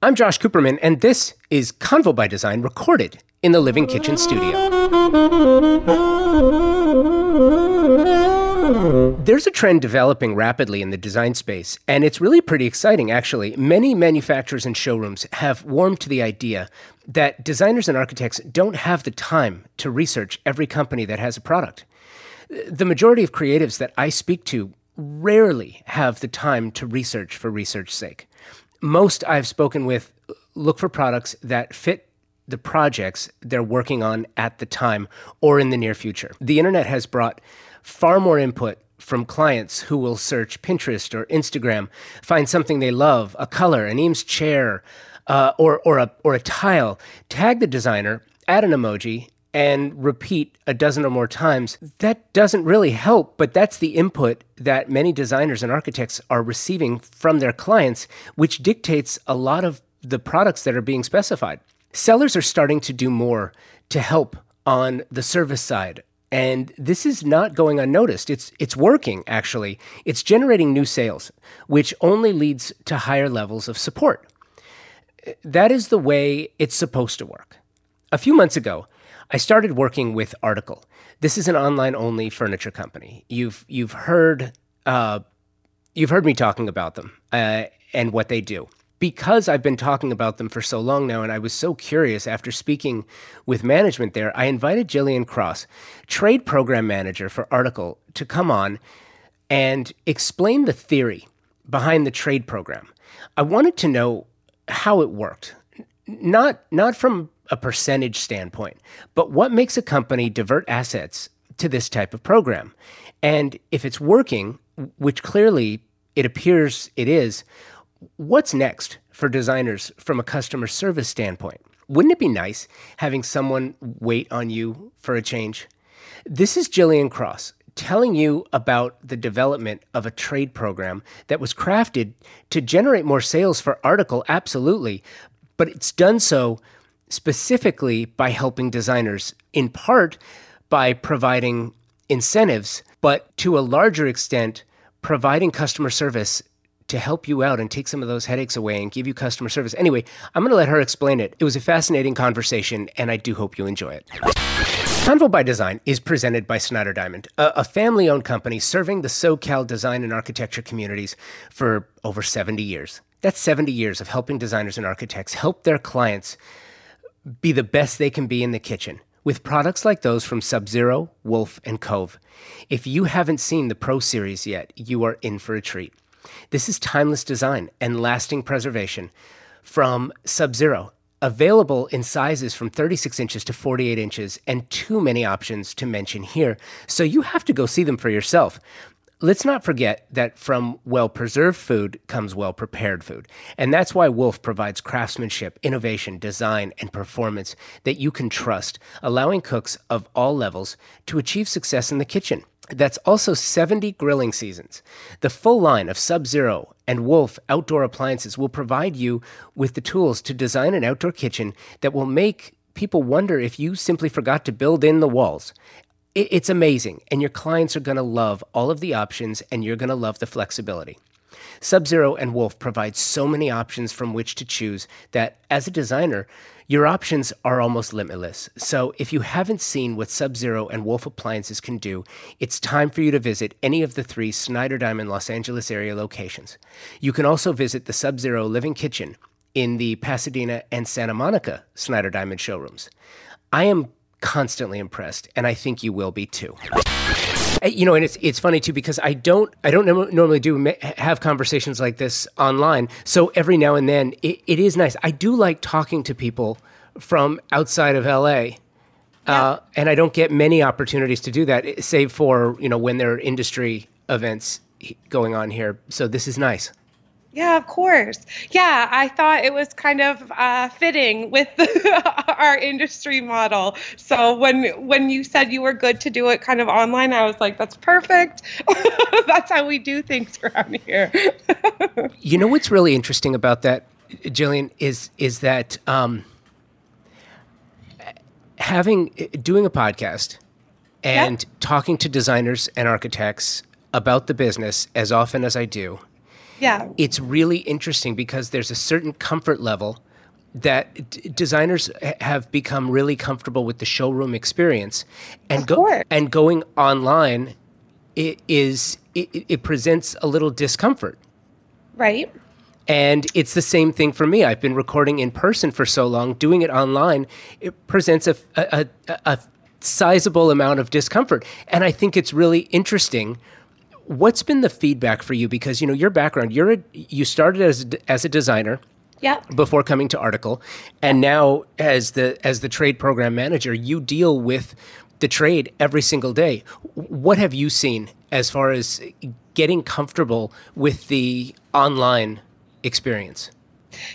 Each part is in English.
I'm Josh Cooperman, and this is Convo by Design recorded in the Living Kitchen studio. There's a trend developing rapidly in the design space, and it's really pretty exciting, actually. Many manufacturers and showrooms have warmed to the idea that designers and architects don't have the time to research every company that has a product. The majority of creatives that I speak to rarely have the time to research for research's sake. Most I've spoken with look for products that fit the projects they're working on at the time or in the near future. The internet has brought far more input from clients who will search Pinterest or Instagram, find something they love, a color, an Eames chair, uh, or, or, a, or a tile, tag the designer, add an emoji, and repeat a dozen or more times, that doesn't really help, but that's the input that many designers and architects are receiving from their clients, which dictates a lot of the products that are being specified. Sellers are starting to do more to help on the service side. And this is not going unnoticed. It's it's working actually. It's generating new sales, which only leads to higher levels of support. That is the way it's supposed to work. A few months ago, I started working with Article. This is an online only furniture company. You've you've heard uh, you've heard me talking about them uh, and what they do. Because I've been talking about them for so long now, and I was so curious after speaking with management there, I invited Jillian Cross, trade program manager for Article, to come on and explain the theory behind the trade program. I wanted to know how it worked, not not from a percentage standpoint, but what makes a company divert assets to this type of program? And if it's working, which clearly it appears it is, what's next for designers from a customer service standpoint? Wouldn't it be nice having someone wait on you for a change? This is Jillian Cross telling you about the development of a trade program that was crafted to generate more sales for Article, absolutely, but it's done so specifically by helping designers, in part by providing incentives, but to a larger extent, providing customer service to help you out and take some of those headaches away and give you customer service. Anyway, I'm going to let her explain it. It was a fascinating conversation, and I do hope you enjoy it. Convo by Design is presented by Snyder Diamond, a, family owned company serving the SoCal design and architecture communities for over 70 years. That's 70 years of helping designers and architects help their clients be the best they can be in the kitchen with products like those from Sub Zero, Wolf, and Cove. If you haven't seen the Pro Series yet, you are in for a treat. This is timeless design and lasting preservation from Sub Zero, available in sizes from 36 inches to 48 inches, and too many options to mention here. So you have to go see them for yourself. Let's not forget that from well preserved food comes well prepared food. And that's why Wolf provides craftsmanship, innovation, design, and performance that you can trust, allowing cooks of all levels to achieve success in the kitchen. That's also 70 grilling seasons. The full line of Sub Zero and Wolf outdoor appliances will provide you with the tools to design an outdoor kitchen that will make people wonder if you simply forgot to build in the walls it's amazing. And your clients are going to love all of the options and you're going to love the flexibility. Sub Zero and Wolf provide so many options from which to choose that as a designer, your options are almost limitless. So if you haven't seen what Sub Zero and Wolf appliances can do, it's time for you to visit any of the three Snyder Diamond Los Angeles area locations. You can also visit the Sub Zero Living Kitchen in the Pasadena and Santa Monica Snyder Diamond showrooms. I am constantly impressed, and I think you will be too. You know, and it's it's funny too because I don't I don't normally do have conversations like this online. So every now and then it, it is nice. I do like talking to people from outside of LA. Yeah. Uh, and I don't get many opportunities to do that, save for you know when there are industry events going on here. So this is nice. Yeah, of course. Yeah, I thought it was kind of uh, fitting with the, our industry model. So when when you said you were good to do it kind of online, I was like, that's perfect. that's how we do things around here. you know what's really interesting about that, Jillian, is is that um, having doing a podcast and talking to designers and architects about the business as often as I do Yeah. It's really interesting because there's a certain comfort level that d- designers have become really comfortable with the showroom experience and go- and going online it is it, it presents a little discomfort right and it's the same thing for me. I've been recording in person for so long. Doing it online, it presents a, a, a, a sizable amount of discomfort. And I think it's really interesting. What's been the feedback for you? Because you know your background. You're a, you started as as a designer. Yeah. Before coming to Article, and now as the as the trade program manager, you deal with the trade every single day. What have you seen as far as getting comfortable with the online experience?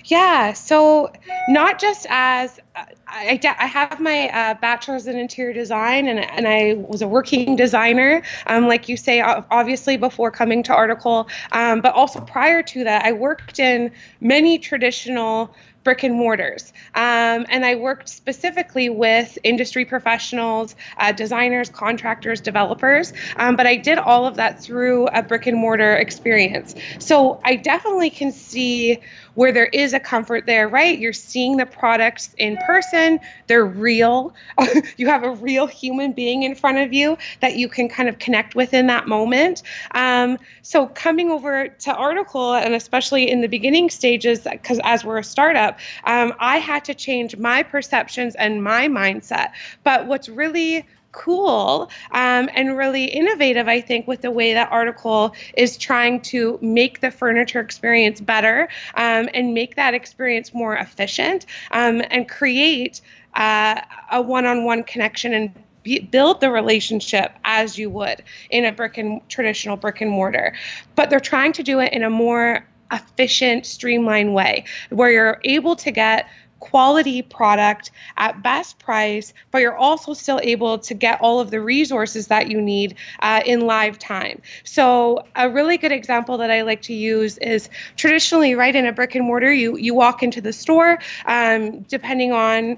Yeah, so not just as I, I have my uh, bachelor's in interior design, and, and I was a working designer, um, like you say, obviously before coming to Article, um, but also prior to that, I worked in many traditional brick and mortars. Um, and I worked specifically with industry professionals, uh, designers, contractors, developers. Um, but I did all of that through a brick and mortar experience. So I definitely can see where there is a comfort there, right? You're seeing the products in person, they're real. you have a real human being in front of you that you can kind of connect with in that moment. Um, so coming over to Article, and especially in the beginning stages, because as we're a startup, um, I had to change my perceptions and my mindset. But what's really cool um, and really innovative, I think, with the way that article is trying to make the furniture experience better um, and make that experience more efficient um, and create uh, a one on one connection and be, build the relationship as you would in a brick and traditional brick and mortar. But they're trying to do it in a more efficient, streamlined way where you're able to get quality product at best price, but you're also still able to get all of the resources that you need uh, in live time. So a really good example that I like to use is traditionally, right in a brick and mortar, you you walk into the store, um, depending on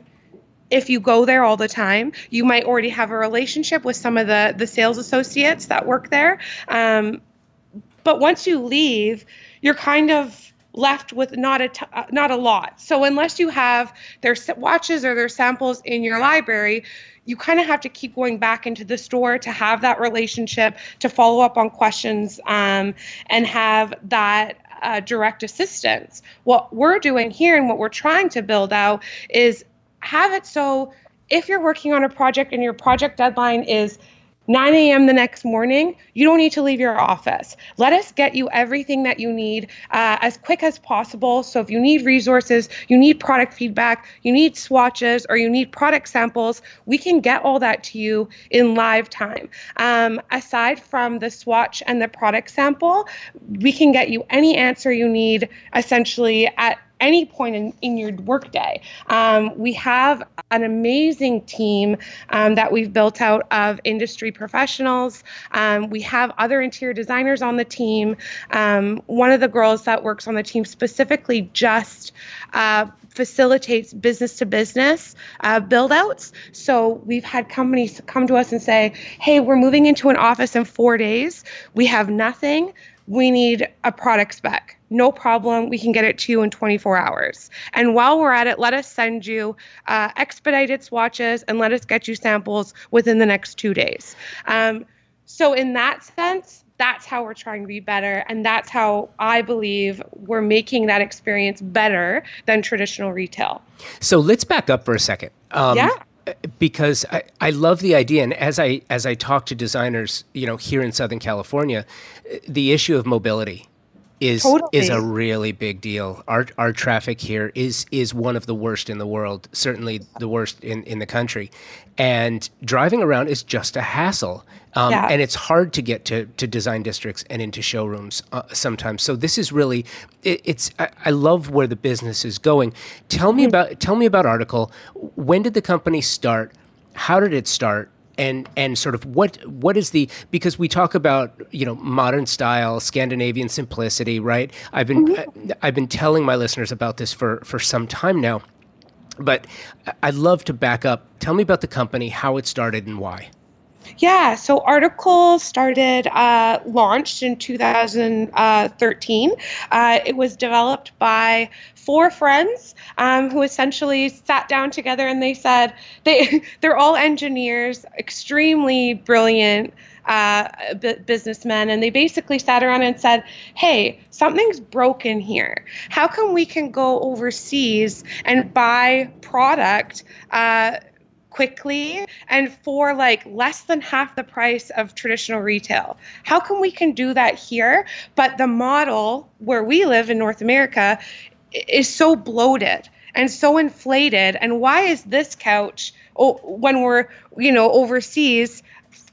if you go there all the time, you might already have a relationship with some of the the sales associates that work there. Um, but once you leave, you're kind of left with not a t- uh, not a lot. So unless you have their swatches or their samples in your library, you kind of have to keep going back into the store to have that relationship, to follow up on questions, um, and have that uh, direct assistance. What we're doing here and what we're trying to build out is have it so if you're working on a project and your project deadline is 9 a.m. the next morning, you don't need to leave your office. Let us get you everything that you need uh, as quick as possible. So, if you need resources, you need product feedback, you need swatches, or you need product samples, we can get all that to you in live time. Um, aside from the swatch and the product sample, we can get you any answer you need essentially at any point in, in your workday. Um, we have an amazing team um, that we've built out of industry professionals. Um, we have other interior designers on the team. Um, one of the girls that works on the team specifically just uh, facilitates business to business uh, build outs. So we've had companies come to us and say, hey, we're moving into an office in four days. We have nothing we need a product spec. No problem. We can get it to you in 24 hours. And while we're at it, let us send you uh, expedited swatches and let us get you samples within the next two days. Um, so, in that sense, that's how we're trying to be better. And that's how I believe we're making that experience better than traditional retail. So, let's back up for a second. Um, yeah because I, I love the idea and as I as I talk to designers, you know, here in Southern California, the issue of mobility is totally. is a really big deal. Our our traffic here is is one of the worst in the world, certainly the worst in, in the country. And driving around is just a hassle. Um, yeah. And it's hard to get to, to design districts and into showrooms uh, sometimes. So this is really, it, it's. I, I, love where the business is going. Tell me mm-hmm. about tell me about Article. When did the company start? How did it start? And and sort of what what is the because we talk about you know modern style Scandinavian simplicity right? I've been mm-hmm. I, I've been telling my listeners about this for for some time now but I'd love to back up. Tell me about the company how it started and why Yeah, so Article started, uh, launched in 2013. Uh, it was developed by four friends um, who essentially sat down together and they said they they're all engineers, extremely brilliant uh, b- businessmen, and they basically sat around and said, "Hey, something's broken here. How come we can go overseas and buy product?" Uh, quickly and for like less than half the price of traditional retail. How come we can do that here, but the model where we live in North America is so bloated and so inflated and why is this couch oh, when we're you know overseas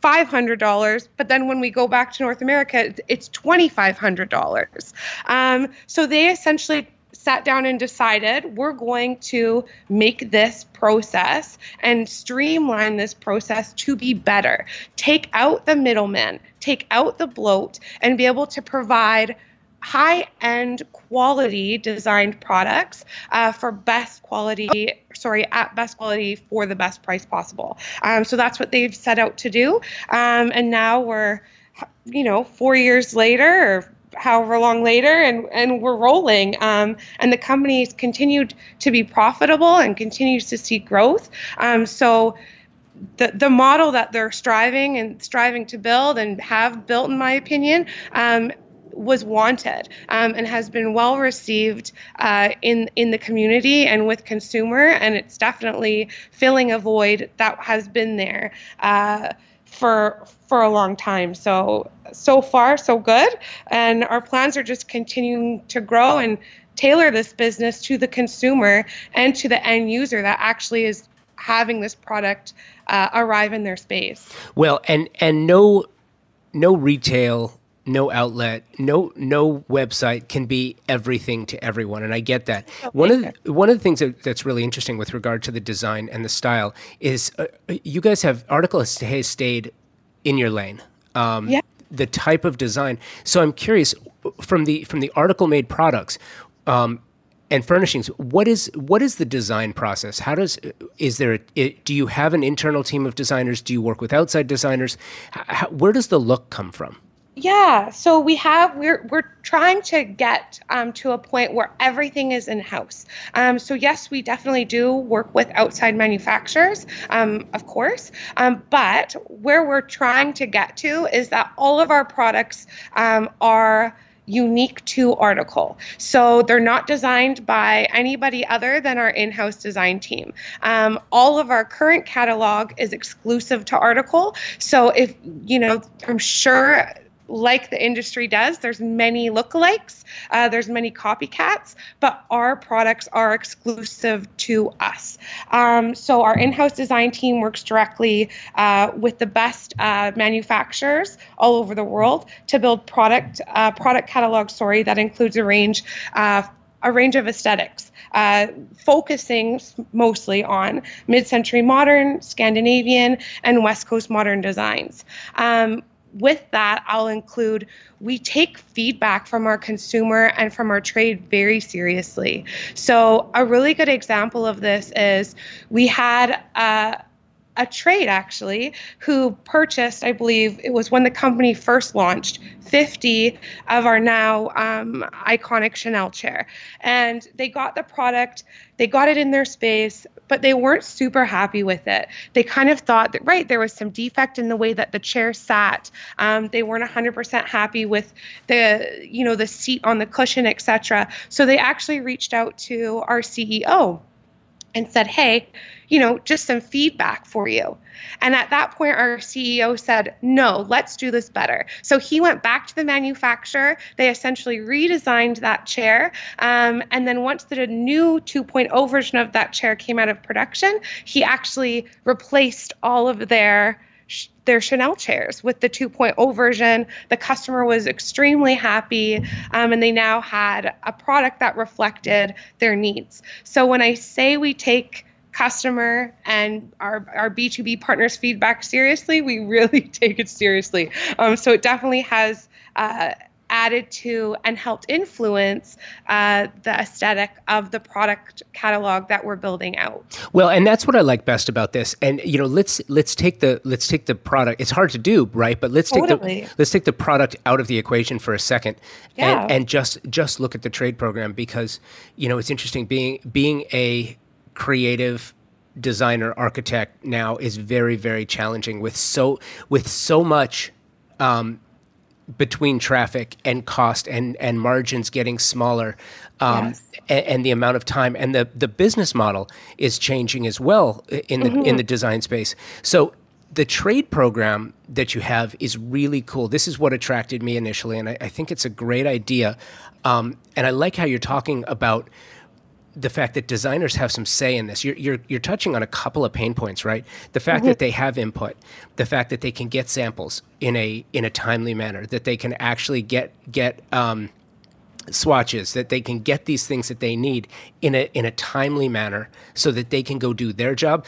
$500 but then when we go back to north america it's $2500 um, so they essentially sat down and decided we're going to make this process and streamline this process to be better. Take out the middlemen, take out the bloat, and be able to provide high end quality designed products uh, for best quality sorry at best quality for the best price possible um, so that's what they've set out to do um, and now we're you know four years later or however long later and and we're rolling. Um, and the company's continued to be profitable and continues to see growth. Um, so the, the model that they're striving and striving to build and have built in my opinion um, was wanted um, and has been well received uh, in in the community and with consumer and it's definitely filling a void that has been there. Uh, for for a long time. So so far so good, and our plans are just continuing to grow and tailor this business to the consumer and to the end user that actually is having this product uh, arrive in their space. Well, and and no no retail no outlet, no no website can be everything to everyone, and I get that. Okay. One of the, one of the things that, that's really interesting with regard to the design and the style is uh, you guys have article has, has stayed in your lane. Um, yeah. The type of design. So I'm curious from the from the article made products. Um, and furnishings what is what is the design process how does is there a, do you have an internal team of designers do you work with outside designers how, where does the look come from yeah, so we have we're we're trying to get um, to a point where everything is in house. Um, so yes, we definitely do work with outside manufacturers, um, of course, um, but where we're trying to get to is that all of our products um, are unique to article. So they're not designed by anybody other than our in-house design team. Um, all of our current catalog is exclusive to article. So if you know, I'm sure like the industry does. There's many lookalikes, uh, there's many copycats, but our products are exclusive to us. Um, so our in-house design team works directly uh, with the best uh, manufacturers all over the world to build product uh, product catalog. Sorry, that includes a range uh, a range of aesthetics. Uh, focusing mostly on mid century modern, Scandinavian, and West Coast modern designs. Um, with that, I'll include we take feedback from our consumer and from our trade very seriously. So, a really good example of this is we had a, a trade actually who purchased, I believe it was when the company first launched, 50 of our now um, iconic Chanel chair. And they got the product, they got it in their space, but they weren't super happy with it. They kind of thought that, right, there was some defect in the way that the chair sat. Um, they weren't 100% happy with the, you know, the seat on the cushion, etc. So they actually reached out to our CEO and said, hey, you know, just some feedback for you. And at that point, our CEO said, no, let's do this better. So he went back to the manufacturer. They essentially redesigned that chair. Um, and then once the new 2.0 version of that chair came out of production, he actually replaced all of their their Chanel chairs with the 2.0 version. The customer was extremely happy, um, and they now had a product that reflected their needs. So when I say we take customer and our, our B2B partners feedback seriously, we really take it seriously. Um, so it definitely has uh, added to and helped influence uh, the aesthetic of the product catalog that we're building out. Well, and that's what I like best about this. And you know, let's let's take the let's take the product. It's hard to do, right? But let's totally. take the let's take the product out of the equation for a second, yeah. and, and just just look at the trade program because you know it's interesting being being a creative designer architect now is very very challenging with so with so much um, between traffic and cost and and margins getting smaller um, yes. and, and, the amount of time and the the business model is changing as well in the mm-hmm. in the design space so the trade program that you have is really cool. This is what attracted me initially, and I, I think it's a great idea. Um, and I like how you're talking about the fact that designers have some say in this. You're, you're, you're touching on a couple of pain points, right? The fact mm-hmm. that they have input, the fact that they can get samples in a in a timely manner, that they can actually get get um, swatches, that they can get these things that they need in a in a timely manner, so that they can go do their job.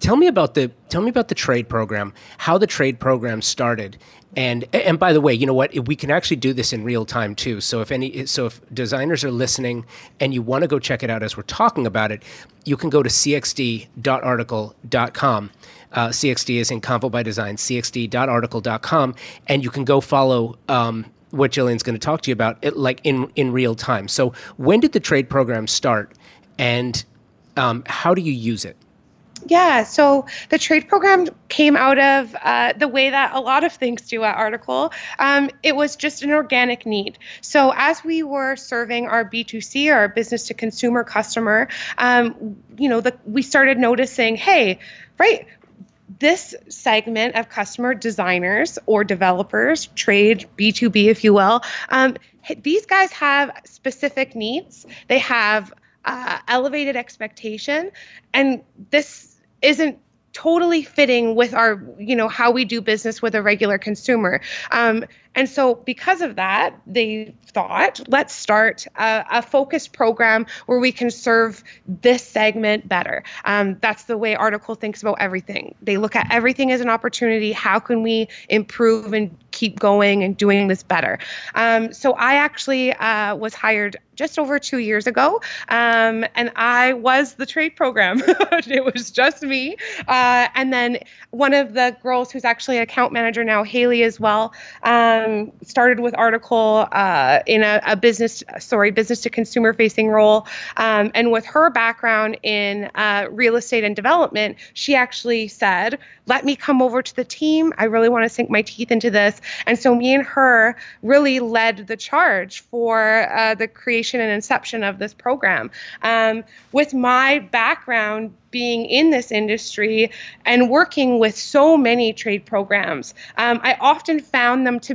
Tell me about the tell me about the trade program, how the trade program started, and and by the way, you know what? We can actually do this in real time too. So if any so if designers are listening and you want to go check it out as we're talking about it, you can go to cxd.article.com. Uh, CXD is in Convo by Design, cxd.article.com, and you can go follow um, what Jillian's going to talk to you about, it, like in in real time. So when did the trade program start, and um, how do you use it? Yeah, so the trade program came out of uh, the way that a lot of things do at Article. Um, it was just an organic need. So as we were serving our B2C, our business to consumer customer, um, you know, the, we started noticing, hey, right, this segment of customer designers or developers, trade B2B, if you will, um, these guys have specific needs. They have uh, elevated expectation, and this isn't totally fitting with our you know how we do business with a regular consumer. Um, and so, because of that, they thought, let's start a, a focused program where we can serve this segment better. Um, that's the way Article thinks about everything. They look at everything as an opportunity. How can we improve and keep going and doing this better? Um, so, I actually uh, was hired just over two years ago, um, and I was the trade program. it was just me. Uh, and then one of the girls who's actually an account manager now, Haley, as well. Um, um, started with article uh, in a, a, business, sorry, business to consumer facing role. Um, and with her background in uh, real estate and development, she actually said, let me come over to the team. I really want to sink my teeth into this. And so me and her really led the charge for uh, the creation and inception of this program. Um, with my background being in this industry and working with so many trade programs, um, I often found them to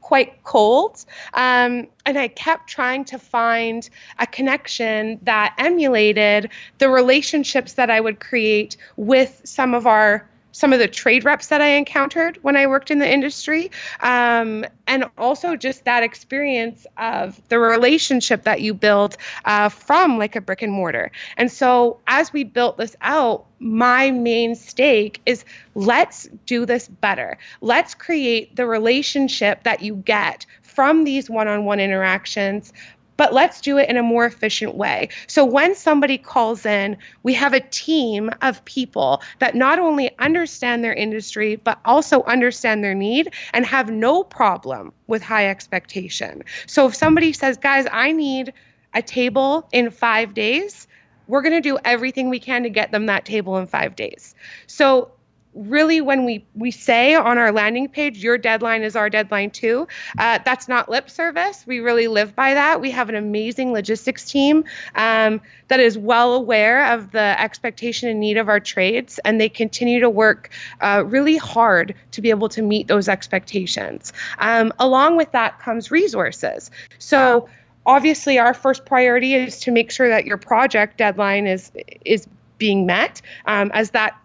quite cold. Um, and I kept trying to find a connection that emulated the relationships that I would create with some of our some of the trade reps that I encountered when I worked in the industry, um, and also just that experience of the relationship that you build uh, from like a brick and mortar. And so, as we built this out, my main stake is let's do this better. Let's create the relationship that you get from these one on one interactions but let's do it in a more efficient way. So when somebody calls in, we have a team of people that not only understand their industry, but also understand their need and have no problem with high expectation. So if somebody says, guys, I need a table in five days, we're going to do everything we can to get them that table in five days. So really when we we say on our landing page your deadline is our deadline too uh, that's not lip service. We really live by that. We have an amazing logistics team um, that is well aware of the expectation and need of our trades and they continue to work uh, really hard to be able to meet those expectations. Um, along with that comes resources. So obviously our first priority is to make sure that your project deadline is is being met um, as that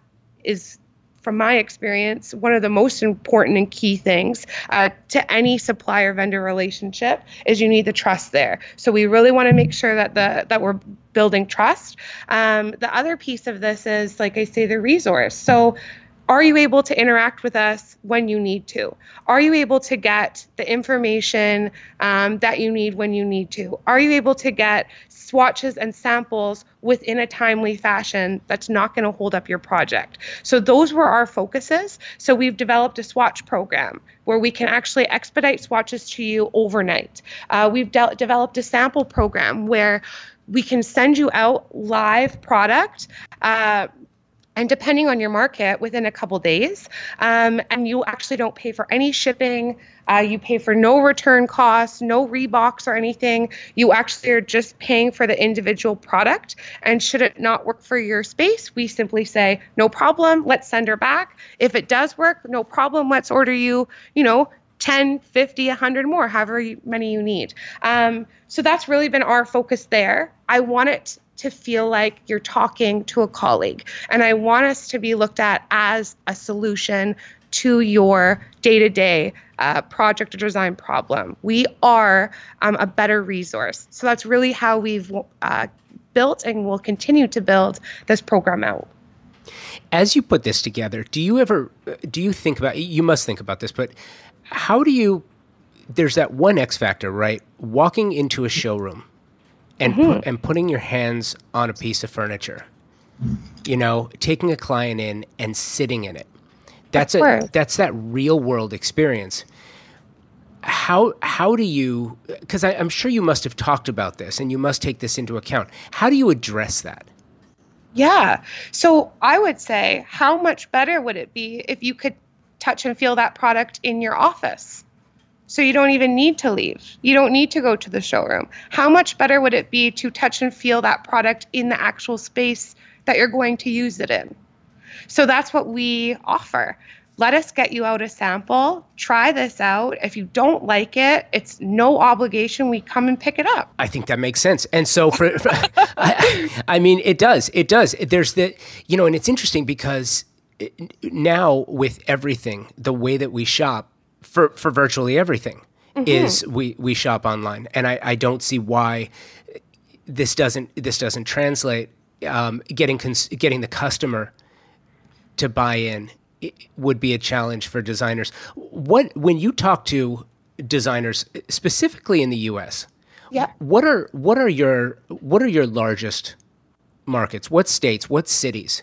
is from my experience, one of the most important and key things uh, to any supplier vendor relationship is you need the trust there. So we really want to make sure that the that we're building trust. Um, the other piece of this is, like I say, the resource. So are you able to interact with us when you need to? Are you able to get the information um, that you need when you need to? Are you able to get swatches and samples within a timely fashion that's not going to hold up your project? So, those were our focuses. So, we've developed a swatch program where we can actually expedite swatches to you overnight. Uh, we've de- developed a sample program where we can send you out live product uh, and depending on your market within a couple days um, and you actually don't pay for any shipping uh, you pay for no return costs no rebox or anything. You actually are just paying for the individual product. And should it not work for your space we simply say no problem let's send her back. If it does work no problem let's order you you know 10 50 100 more however many you need. Um, so that's really been our focus there. I want it to feel like you're talking to a colleague. And I want us to be looked at as a solution to your day to day project or design problem. We are um, a better resource. So that's really how we've uh, built and will continue to build this program out. As you put this together, do you ever do you think about you must think about this, but how do you there's that one X factor, right? Walking into a showroom and mm-hmm. pu- and putting your hands on a piece of furniture. You know, taking a client in and sitting in it. That's a that's that real world experience. How how do you? Because I'm sure you must have talked about this, and you must take this into account. How do you address that? Yeah. So I would say, how much better would it be if you could touch and feel that product in your office? So you don't even need to leave. You don't need to go to the showroom. How much better would it be to touch and feel that product in the actual space that you're going to use it in? So that's what we offer. Let us get you out a sample. Try this out. If you don't like it, it's no obligation. We come and pick it up. I think that makes sense. And so, for, for I, I mean, it does. It does. There's the, you know, and it's interesting because now with everything, the way that we shop, for for virtually everything mm-hmm. is we we shop online, and I, I don't see why this doesn't this doesn't translate. Um, getting cons- getting the customer to buy in would be a challenge for designers. What when you talk to designers specifically in the U.S. Yeah. What are what are your what are your largest markets? What states? What cities?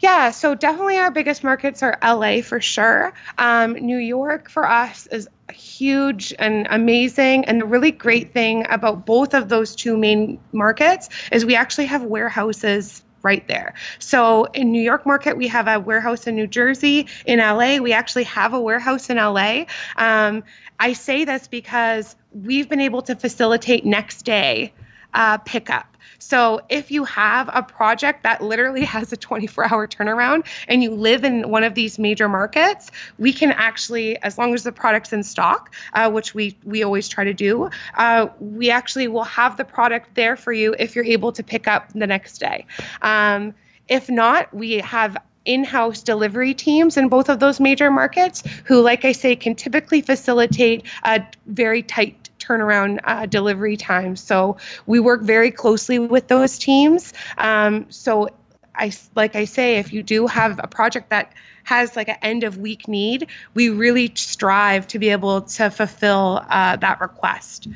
Yeah, so definitely our biggest markets are LA for sure. Um, New York for us is huge and amazing. And the really great thing about both of those two main markets is we actually have warehouses right there. So in New York market, we have a warehouse in New Jersey. In LA, we actually have a warehouse in LA. Um, I say this because we've been able to facilitate next day uh, pickup. So if you have a project that literally has a 24 hour turnaround and you live in one of these major markets, we can actually, as long as the product's in stock, uh, which we, we always try to do, uh, we actually will have the product there for you if you're able to pick up the next day. Um, if not, we have in-house delivery teams in both of those major markets who like i say can typically facilitate a very tight turnaround uh, delivery time. So we work very closely with those teams. Um, so I like I say, if you do have a project that has like an end of week need, we really strive to be able to fulfill uh, that request.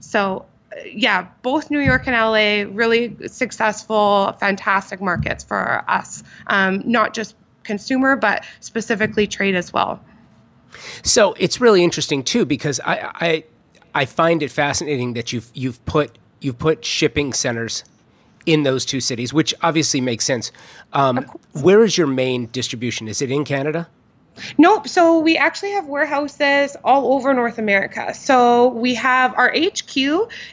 So yeah, both New York and LA really successful, fantastic markets for us. Um, not just consumer, but specifically trade as well. So it's really interesting too because I, I I find it fascinating that you've you've put you've put shipping centers in those two cities, which obviously makes sense. Um, where is your main distribution? Is it in Canada? Nope. So we actually have warehouses all over North America. So we have our HQ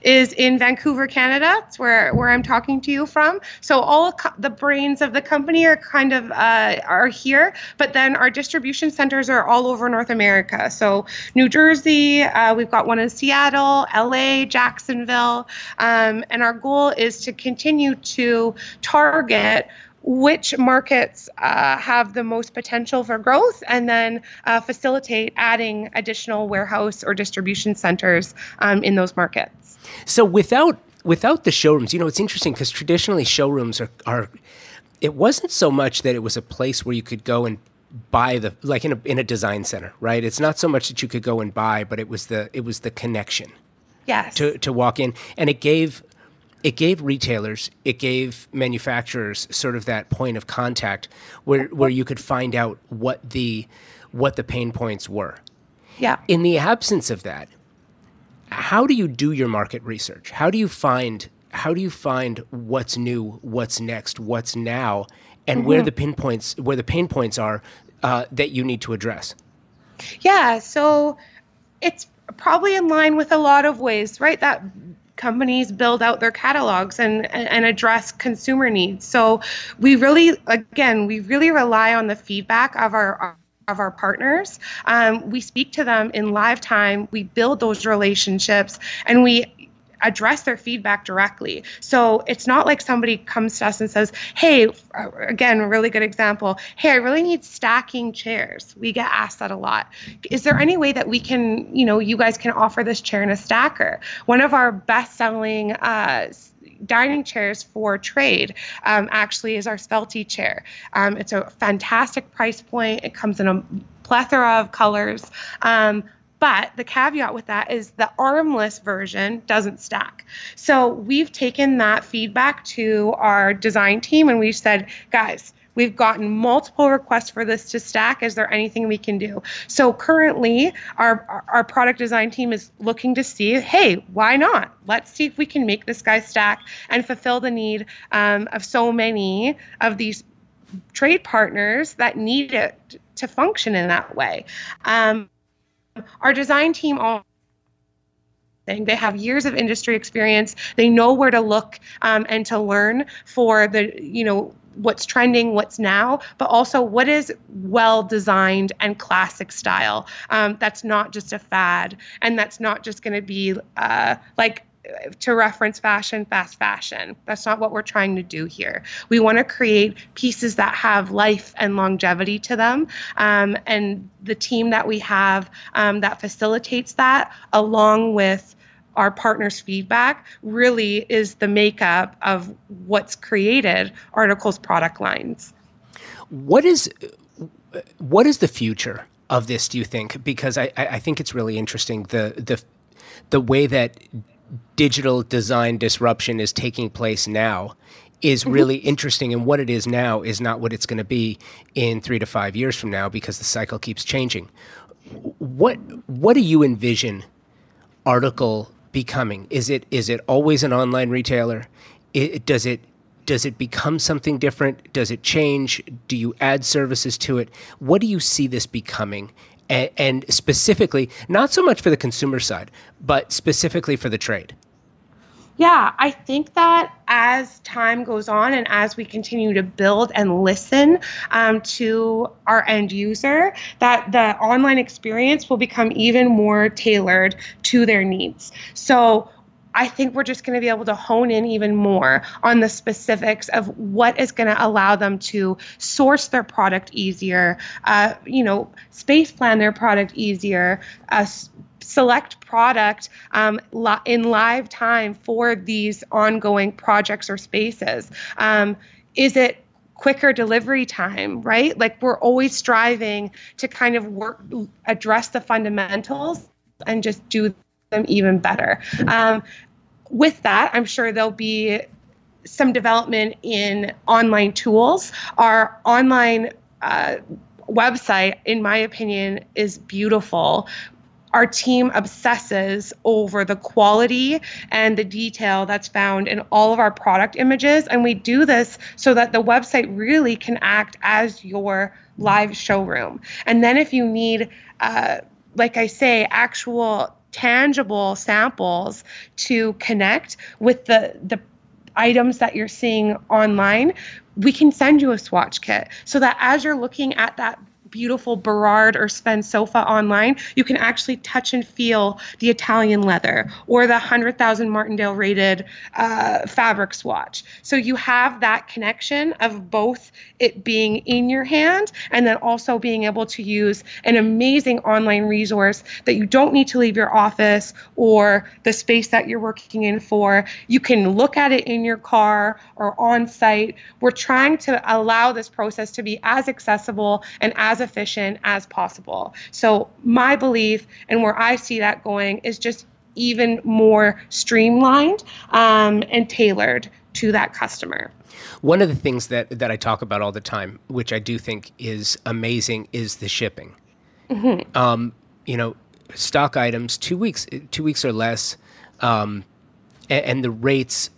is in Vancouver, Canada. It's where where I'm talking to you from. So all the brains of the company are kind of uh, are here, but then our distribution centers are all over North America. So New Jersey, uh, we've got one in Seattle, LA, Jacksonville, um, and our goal is to continue to target which markets uh, have the most potential for growth and then uh, facilitate adding additional warehouse or distribution centers um, in those markets. So without without the showrooms, you know, it's interesting because traditionally showrooms are, are it wasn't so much that it was a place where you could go and buy the like in a in a design center, right? It's not so much that you could go and buy, but it was the it was the connection. Yes. To to walk in, and it gave it gave retailers, it gave manufacturers sort of that point of contact where where you could find out what the what the pain points were. Yeah. In the absence of that, how do you do your market research? How do you find how do you find what's new, what's next, what's now, and mm-hmm. where the pinpoints where the pain points are uh, that you need to address? Yeah, so it's probably in line with a lot of ways, right? That companies build out their catalogs and, and address consumer needs. So we really, again, we really rely on the feedback of our of our partners. Um, we speak to them in live time. We build those relationships, and we address their feedback directly. So it's not like somebody comes to us and says, Hey, again, a really good example. Hey, I really need stacking chairs. We get asked that a lot. Is there any way that we can, you know, you guys can offer this chair in a stacker? One of our best selling, uh, dining chairs for trade um, actually is our Svelti chair. Um, it's a fantastic price point. It comes in a plethora of colors. Um, but the caveat with that is the armless version doesn't stack. So we've taken that feedback to our design team and we said, guys, We've gotten multiple requests for this to stack. Is there anything we can do? So currently, our our product design team is looking to see, hey, why not? Let's see if we can make this guy stack and fulfill the need um, of so many of these trade partners that need it to function in that way. Um, our design team all they have years of industry experience. They know where to look um, and to learn for the, you know, what's trending, what's now, but also what is well designed and classic style. Um, that's not just a fad, and that's not just going to be uh, like to reference fashion, fast fashion. That's not what we're trying to do here. We want to create pieces that have life and longevity to them. Um, and the team that we have um, that facilitates that, along with our partners' feedback, really is the makeup of what's created Article's product lines. What is what is the future of this? Do you think? Because I, I think it's really interesting the the the way that digital design disruption is taking place now is mm-hmm. really interesting. And what it is now is not what it's going to be in 3 to 5 years from now because the cycle keeps changing. What what do you envision article becoming? Is it is it always an online retailer? It, does it does it become something different? Does it change? Do you add services to it? What do you see this becoming and, and specifically, not so much for the consumer side, but specifically for the trade? Yeah, I think that as time goes on and as we continue to build and listen um, to our end user, that the online experience will become even more tailored to their needs. So I think we're just going to be able to hone in even more on the specifics of what is going to allow them to source their product easier, uh, you know, space plan their product easier, uh, select product um, in live time for these ongoing projects or spaces. Um, is it quicker delivery time, right? Like we're always striving to kind of work, address the fundamentals and just do them even better. Um, with that, I'm sure there'll be some development in online tools. Our online uh, website, in my opinion, is beautiful. Our team obsesses over the quality and the detail that's found in all of our product images. And we do this so that the website really can act as your live showroom. And then if you need, uh, like I say, actual tangible samples to connect with the the items that you're seeing online we can send you a swatch kit so that as you're looking at that beautiful Burrard or Sven sofa online, you can actually touch and feel the Italian leather or the 100,000 Martindale rated uh, fabric swatch. So you have that connection of both it being in your hand and then also being able to use an amazing online resource that you don't need to leave your office or the space that you're working in for. You can look at it in your car or on site. We're trying to allow this process to be as accessible and as efficient as possible. So, my belief and where I see that going is just even more streamlined um, and tailored to that customer. One of the things that, that I talk about all the time, which I do think is amazing, is the shipping. Mm-hmm. Um, you know, stock items, two weeks, two weeks or less, um, and, and the rates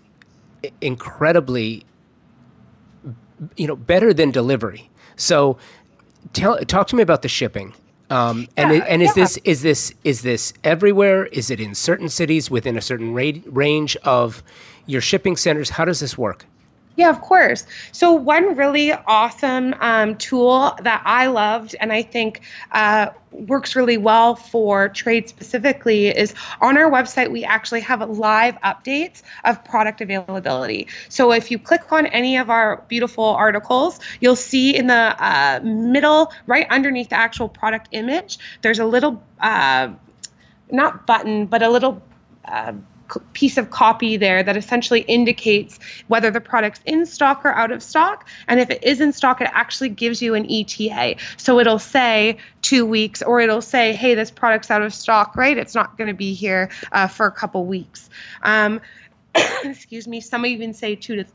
incredibly, you know, better than delivery. So, tell talk to me about the shipping. Um, and yeah, and is yeah. this is this is this everywhere? Is it in certain cities within a certain ra- range of your shipping centers? How does this work? Yeah, of course. So, one really awesome um, tool that I loved and I think uh, works really well for trade specifically is on our website, we actually have live updates of product availability. So, if you click on any of our beautiful articles, you'll see in the uh, middle, right underneath the actual product image, there's a little, uh, not button, but a little uh, piece of copy there that essentially indicates whether the product's in stock or out of stock. And if it is in stock, it actually gives you an ETA. So it'll say two weeks, or it'll say, hey, this product's out of stock, right? It's not going to be here uh, for a couple weeks. Um, excuse me, some even say two to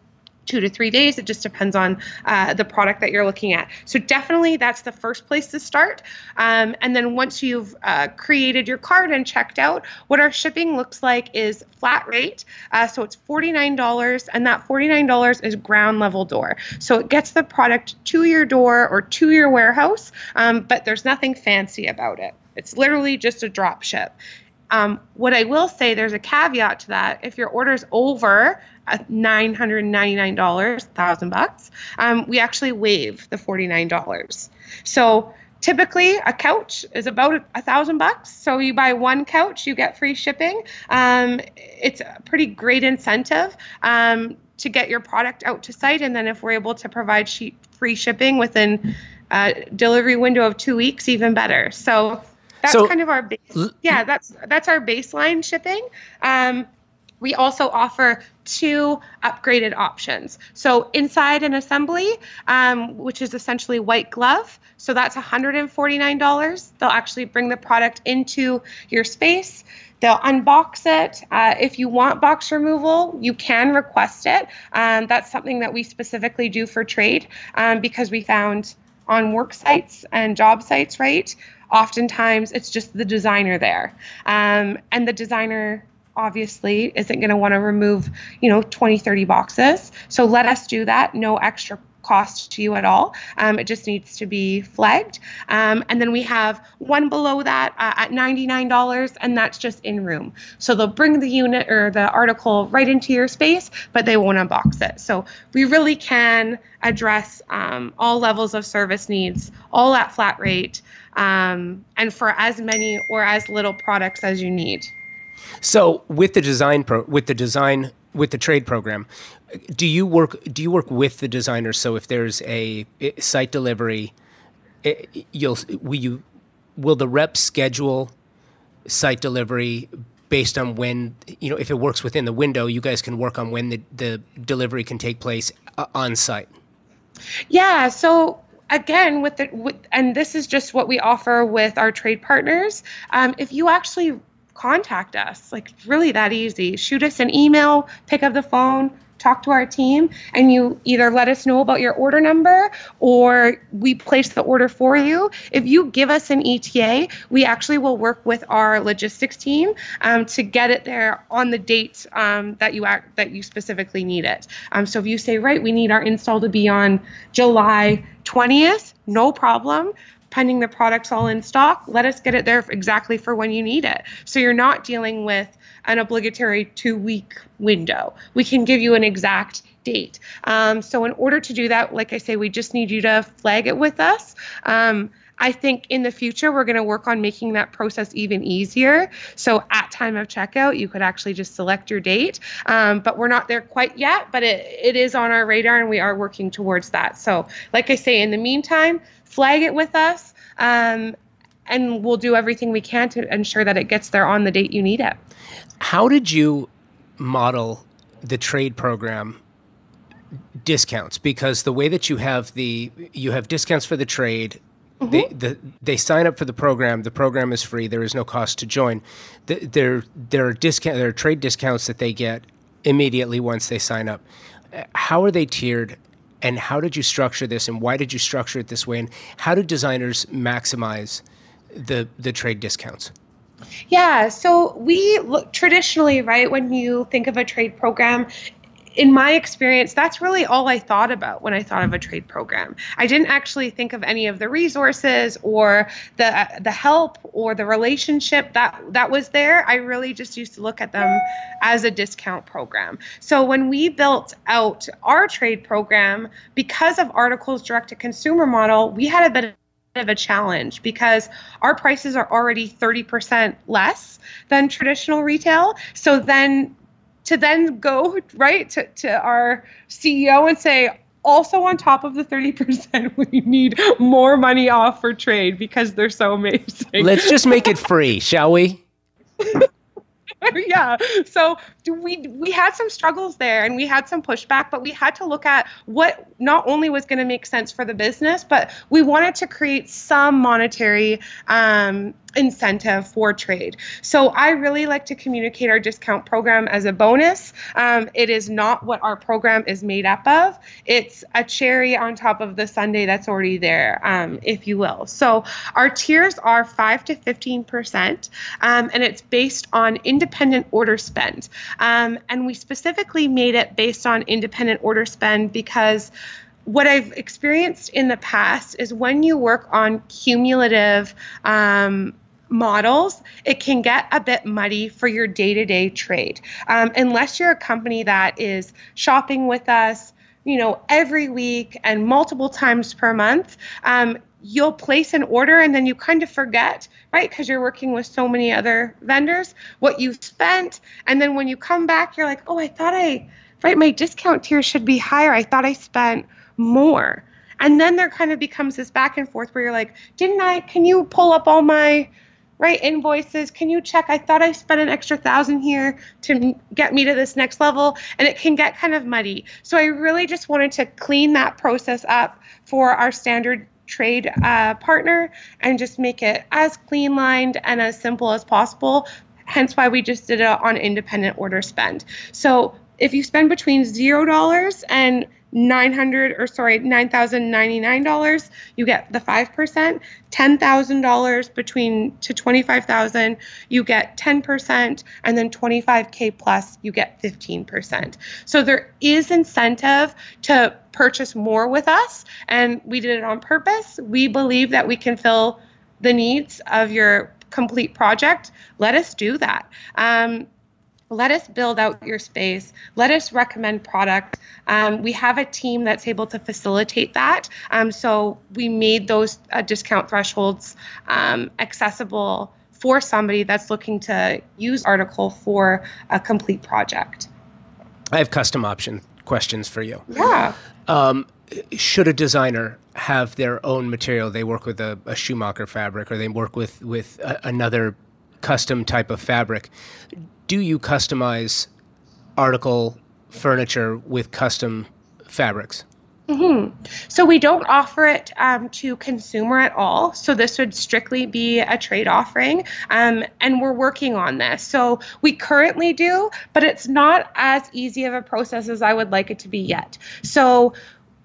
two to three days. It just depends on uh, the product that you're looking at. So definitely that's the first place to start. Um, and then once you've uh, created your card and checked out, what our shipping looks like is flat rate. Uh, so it's $49, and that $49 is ground level door. So it gets the product to your door or to your warehouse, um, but there's nothing fancy about it. It's literally just a drop ship. Um, what I will say, there's a caveat to that. If your order is over $999, thousand bucks, um, we actually waive the $49. So typically a couch is about a thousand bucks. So you buy one couch, you get free shipping. Um, it's a pretty great incentive um, to get your product out to site. And then if we're able to provide free shipping within a delivery window of two weeks, even better. So that's so, kind of our base. Yeah, that's that's our baseline shipping. Um, we also offer two upgraded options. So inside an assembly, um, which is essentially white glove, so that's $149. They'll actually bring the product into your space. They'll unbox it. Uh, if you want box removal, you can request it. Um, that's something that we specifically do for trade um, because we found on work sites and job sites, right? Oftentimes it's just the designer there. Um, and the designer obviously isn't going to want to remove, you know, 20, 30 boxes. So let us do that. No extra cost to you at all. Um, it just needs to be flagged. Um, and then we have one below that uh, at $99, and that's just in room. So they'll bring the unit or the article right into your space, but they won't unbox it. So we really can address um, all levels of service needs, all at flat rate, um, and for as many or as little products as you need. So with the design pro, with the design with the trade program, do you work do you work with the designers? So if there's a site delivery, you'll will you will the rep schedule site delivery based on when you know if it works within the window, you guys can work on when the, the delivery can take place uh, on site. Yeah. So again with the with, and this is just what we offer with our trade partners um, if you actually contact us. Like, really that easy. Shoot us an email, pick up the phone, talk to our team, and you either let us know about your order number or we place the order for you. If you give us an ETA, we actually will work with our logistics team um, to get it there on the date um, that you act, that you specifically need it. Um, so if you say, right, we need our install to be on July 20th, no problem pending the product's all in stock, let us get it there exactly for when you need it. So you're not dealing with an obligatory two week window. We can give you an exact date. Um, so in order to do that, like I say, we just need you to flag it with us. Um, I think in the future we're going to work on making that process even easier. So at time of checkout, you could actually just select your date. Um, but we're not there quite yet, but it, it is on our radar and we are working towards that. So, like I say, in the meantime, flag it with us. Um, and we'll do everything we can to ensure that it gets there on the date you need it. How did you model the trade program discounts? Because the way that you have the you have discounts for the trade, mm-hmm. they the, they sign up for the program. The program is free. There is no cost to join. The, there there are discount there are trade discounts that they get immediately once they sign up. How are they tiered? And how did you structure this? And why did you structure it this way? And how do designers maximize the the trade discounts? Yeah, so we look traditionally, right, when you think of a trade program, in my experience, that's really all I thought about when I thought of a trade program. I didn't actually think of any of the resources or the uh, the help or the relationship that that was there. I really just used to look at them as a discount program. So when we built out our trade program, because of Article's direct to consumer model, we had a bit of a challenge because our prices are already 30% less than traditional retail. So then to then go right to, to our CEO and say, also on top of the 30% we need more money off for trade because they're so amazing let's just make it free shall we yeah. So we we had some struggles there and we had some pushback, but we had to look at what not only was going to make sense for the business, but we wanted to create some monetary um, incentive for trade. So I really like to communicate our discount program as a bonus. Um, it is not what our program is made up of. It's a cherry on top of the sundae that's already there, um, if you will. So our tiers are 5 to 15%, um, and it's based on independent order spend. Um, and we specifically made it based on independent order spend because what I've experienced in the past is when you work on cumulative um, models, it can get a bit muddy for your day to day trade. Um, unless you're a company that is shopping with us, you know, every week and multiple times per month, um, you'll place an order and then you kind of forget, right? Because you're working with so many other vendors, what you spent. And then when you come back, you're like, oh, I thought I, right, my discount tier should be higher. I thought I spent more. And then there kind of becomes this back and forth where you're like, didn't I, can you pull up all my, right invoices can you check i thought i spent an extra thousand here to get me to this next level and it can get kind of muddy so i really just wanted to clean that process up for our standard trade uh, partner and just make it as clean lined and as simple as possible. Hence why we just did it on independent order spend. So if you spend between zero dollars and 900 or sorry $9,099 you get the 5% $10,000 between to 25,000 you get 10% and then 25k plus you get 15% so there is incentive to purchase more with us and we did it on purpose. We believe that we can fill the needs of your complete project. Let us do that. Um, let us build out your space. Let us recommend product. Um, we have a team that's able to facilitate that. Um, so we made those uh, discount thresholds um, accessible for somebody that's looking to use article for a complete project. I have custom option questions for you. Yeah. Um, should a designer have their own material? They work with a, a schumacher fabric or they work with with a, another custom type of fabric do you customize article furniture with custom fabrics? Mm-hmm. So we don't offer it um, to consumer at all. So this would strictly be a trade offering, um, and we're working on this. So we currently do, but it's not as easy of a process as I would like it to be yet. So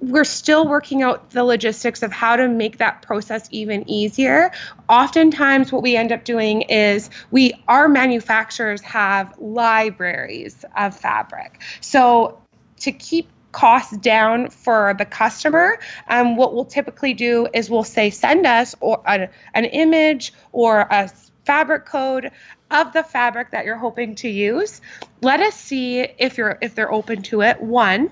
we're still working out the logistics of how to make that process even easier. Oftentimes, what we end up doing is we, our manufacturers have libraries of fabric. So to keep costs down for the customer, um, what we'll typically do is we'll say send us or a, an image or a fabric code of the fabric that you're hoping to use. Let us see if you're if they're open to it. One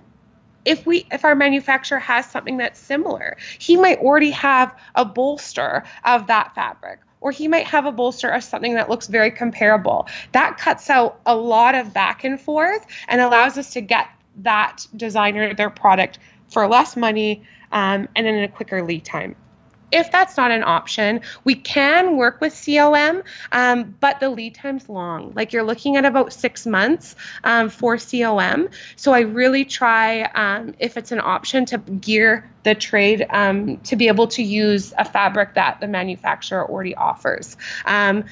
if we if our manufacturer has something that's similar, he might already have a bolster of that fabric or he might have a bolster of something that looks very comparable. That cuts out a lot of back and forth and allows us to get that designer their product for less money um, and in a quicker lead time if that's not an option, we can work with COM, um, but the lead time's long. Like you're looking at about six months um, for COM. So I really try, um, if it's an option, to gear the trade um, to be able to use a fabric that the manufacturer already offers. Um,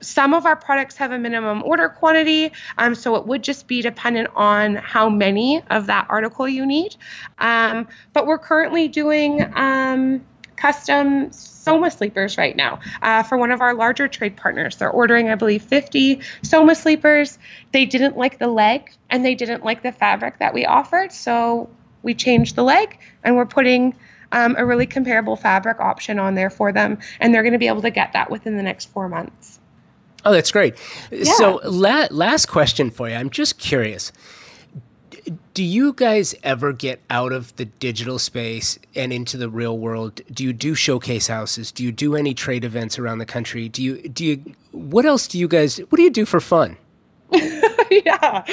some of our products have a minimum order quantity, um, so it would just be dependent on how many of that article you need. Um, but we're currently doing um, custom Soma sleepers right now uh, for one of our larger trade partners. They're ordering, I believe, 50 Soma sleepers. They didn't like the leg and they didn't like the fabric that we offered, so we changed the leg and we're putting um, a really comparable fabric option on there for them, and they're going to be able to get that within the next four months. Oh, that's great. Yeah. So, la- last question for you. I'm just curious do you guys ever get out of the digital space and into the real world? Do you do showcase houses? Do you do any trade events around the country? Do you do you what else do you guys what do you do for fun? yeah.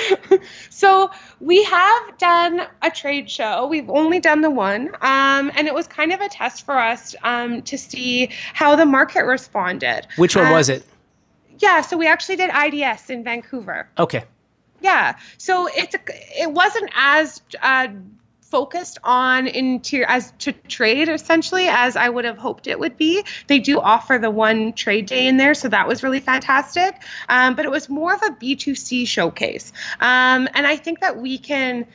So we have done a trade show. We've only done the one. Um, and it was kind of a test for us um, to see how the market responded. Which one was it? Yeah. So we actually did IDS in Vancouver. Okay. Yeah. So it's it wasn't as uh, focused on interior as to trade essentially as I would have hoped it would be. They do offer the one trade day in there, so that was really fantastic. Um, but it was more of a B2C showcase, um, and I think that we can.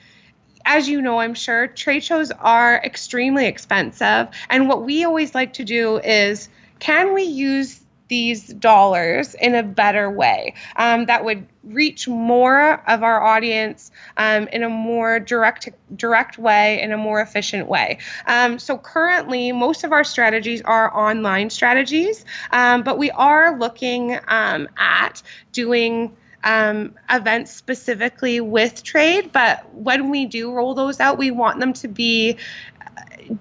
As you know, I'm sure trade shows are extremely expensive. And what we always like to do is can we use these dollars in a better way um, that would reach more of our audience um, in a more direct direct way in a more efficient way. Um, so currently most of our strategies are online strategies um, but we are looking um, at doing um, events specifically with trade, but when we do roll those out, we want them to be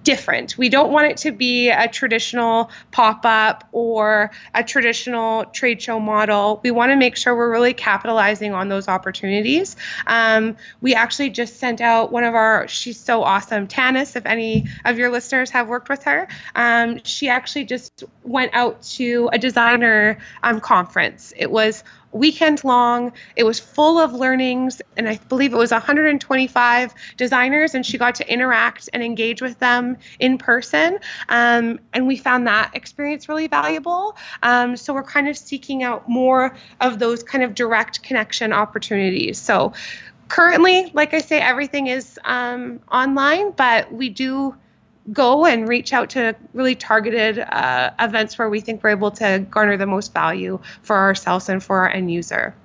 different. We don't want it to be a traditional pop up or a traditional trade show model. We want to make sure we're really capitalizing on those opportunities. Um, we actually just sent out one of our, she's so awesome, Tanis, if any of your listeners have worked with her. Um, she actually just went out to a designer um, conference. It was weekend long. It was full of learnings, and I believe it was 125 designers, and she got to interact and engage with them in person. Um, and we found that experience really valuable. Um, so we're kind of seeking out more of those kind of direct connection opportunities. So currently, like I say, everything is um, online, but we do go and reach out to really targeted uh, events where we think we're able to garner the most value for ourselves and for our end user.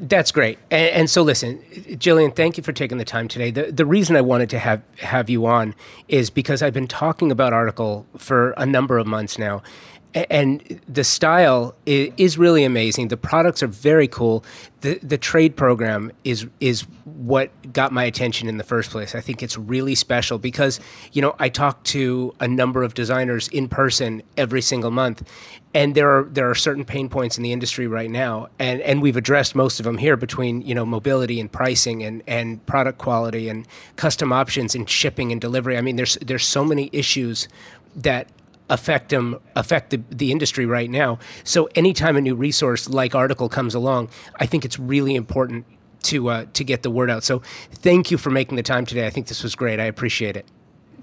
That's great. And, and, so, listen, Jillian, thank you for taking the time today. The, the reason I wanted to have, have you on is because I've been talking about Article for a number of months now and the style is really amazing. The products are very cool. The the trade program is is what got my attention in the first place. I think it's really special because you know I talk to a number of designers in person every single month, and there are there are certain pain points in the industry right now, and and we've addressed most of them here between you know mobility and pricing and and product quality and custom options and shipping and delivery. I mean, there's there's so many issues that affect them affect the, the industry right now. So anytime a new resource like article comes along, I think it's really important to uh, to get the word out. So thank you for making the time today. I think this was great. I appreciate it.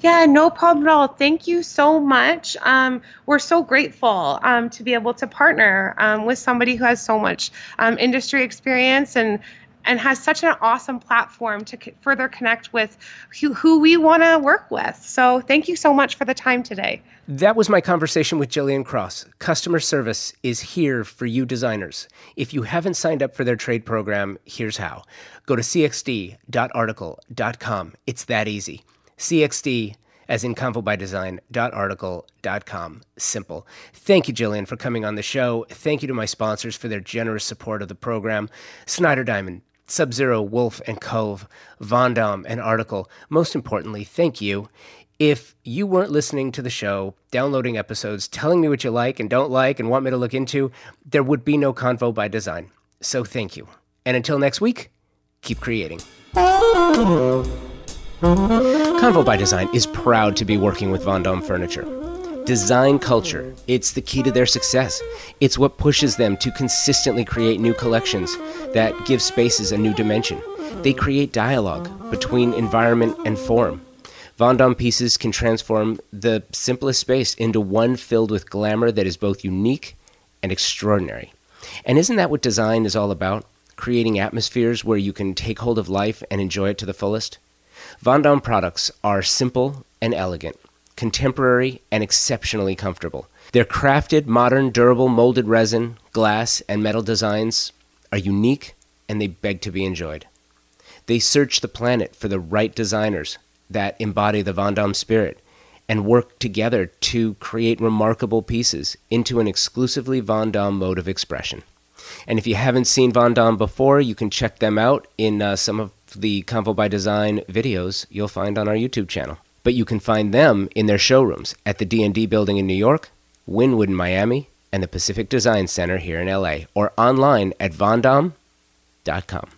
Yeah, no problem at all. Thank you so much. Um, we're so grateful um, to be able to partner um, with somebody who has so much um, industry experience and and has such an awesome platform to c- further connect with who, who we want to work with. So thank you so much for the time today. That was my conversation with Jillian Cross. Customer service is here for you designers. If you haven't signed up for their trade program, here's how. Go to cxd.article.com. It's that easy. CXD as in Convo by Design, article.com. Simple. Thank you, Jillian, for coming on the show. Thank you to my sponsors for their generous support of the program Snyder Diamond, Sub Zero, Wolf, and Cove, Vondom, and Article. Most importantly, thank you. If you weren't listening to the show, downloading episodes, telling me what you like and don't like and want me to look into, there would be no Convo by Design. So thank you. And until next week, keep creating. Convo by Design is proud to be working with Vondom Furniture. Design culture, it's the key to their success. It's what pushes them to consistently create new collections that give spaces a new dimension. They create dialogue between environment and form. Vondom pieces can transform the simplest space into one filled with glamour that is both unique and extraordinary. And isn't that what design is all about? Creating atmospheres where you can take hold of life and enjoy it to the fullest? Vondom products are simple and elegant, contemporary and exceptionally comfortable. Their crafted, modern, durable molded resin, glass, and metal designs are unique and they beg to be enjoyed. They search the planet for the right designers that embody the Vondom spirit and work together to create remarkable pieces into an exclusively Vondom mode of expression. And if you haven't seen Vondom before, you can check them out in uh, some of the Convo by Design videos you'll find on our YouTube channel. But you can find them in their showrooms at the D&D building in New York, Wynwood in Miami, and the Pacific Design Center here in LA, or online at vondom.com.